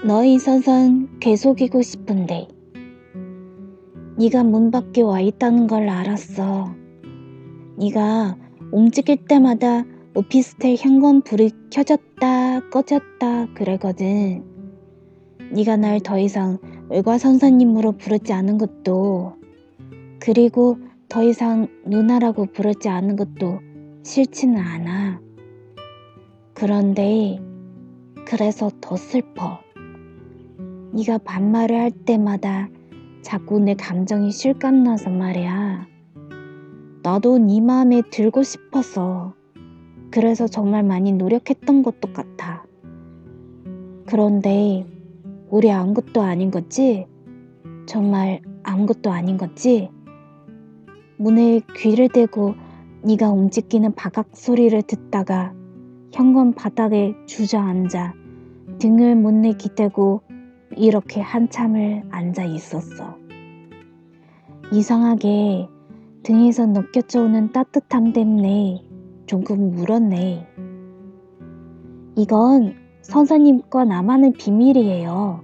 가만히 서선 계속이고 싶은데 네가 문 밖에 와 있다는 걸 알았어. 네가 움직일 때마다 오피스텔 현관 불이 켜졌다 꺼졌다 그래거든. 네가 날 더 이상 외과 선생님으로 부르지 않은 것도 그리고 더 이상 누나라고 부르지 않은 것도 싫지는 않아. 그런데 그래서 더 슬퍼. 네가 반말을 할 때마다 자꾸 내 감정이 실감나서 말이야. 나도 네 마음에 들고 싶어서 그래서 정말 많이 노력했던 것도 같아. 그런데 우리 아무것도 아닌 거지? 정말 아무것도 아닌 거지? 문에 귀를 대고 네가 움직이는 바각 소리를 듣다가 현관 바닥에 주저앉아 등을 못내 기대고 이렇게 한참을 앉아 있었어. 이상하게 등에서 느껴져 오는 따뜻함 때문에 조금 울었네. 이건 선생님과 나만의 비밀이에요.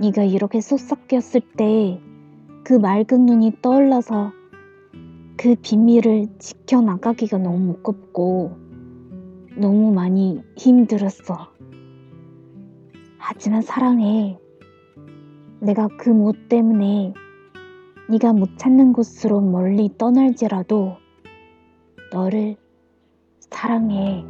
네가 이렇게 속삭였을 때 그 맑은 눈이 떠올라서 그 비밀을 지켜나가기가 너무 무겁고 너무 많이 힘들었어. 하지만 사랑해. 내가 그 못 때문에 네가 못 찾는 곳으로 멀리 떠날지라도 너를 사랑해.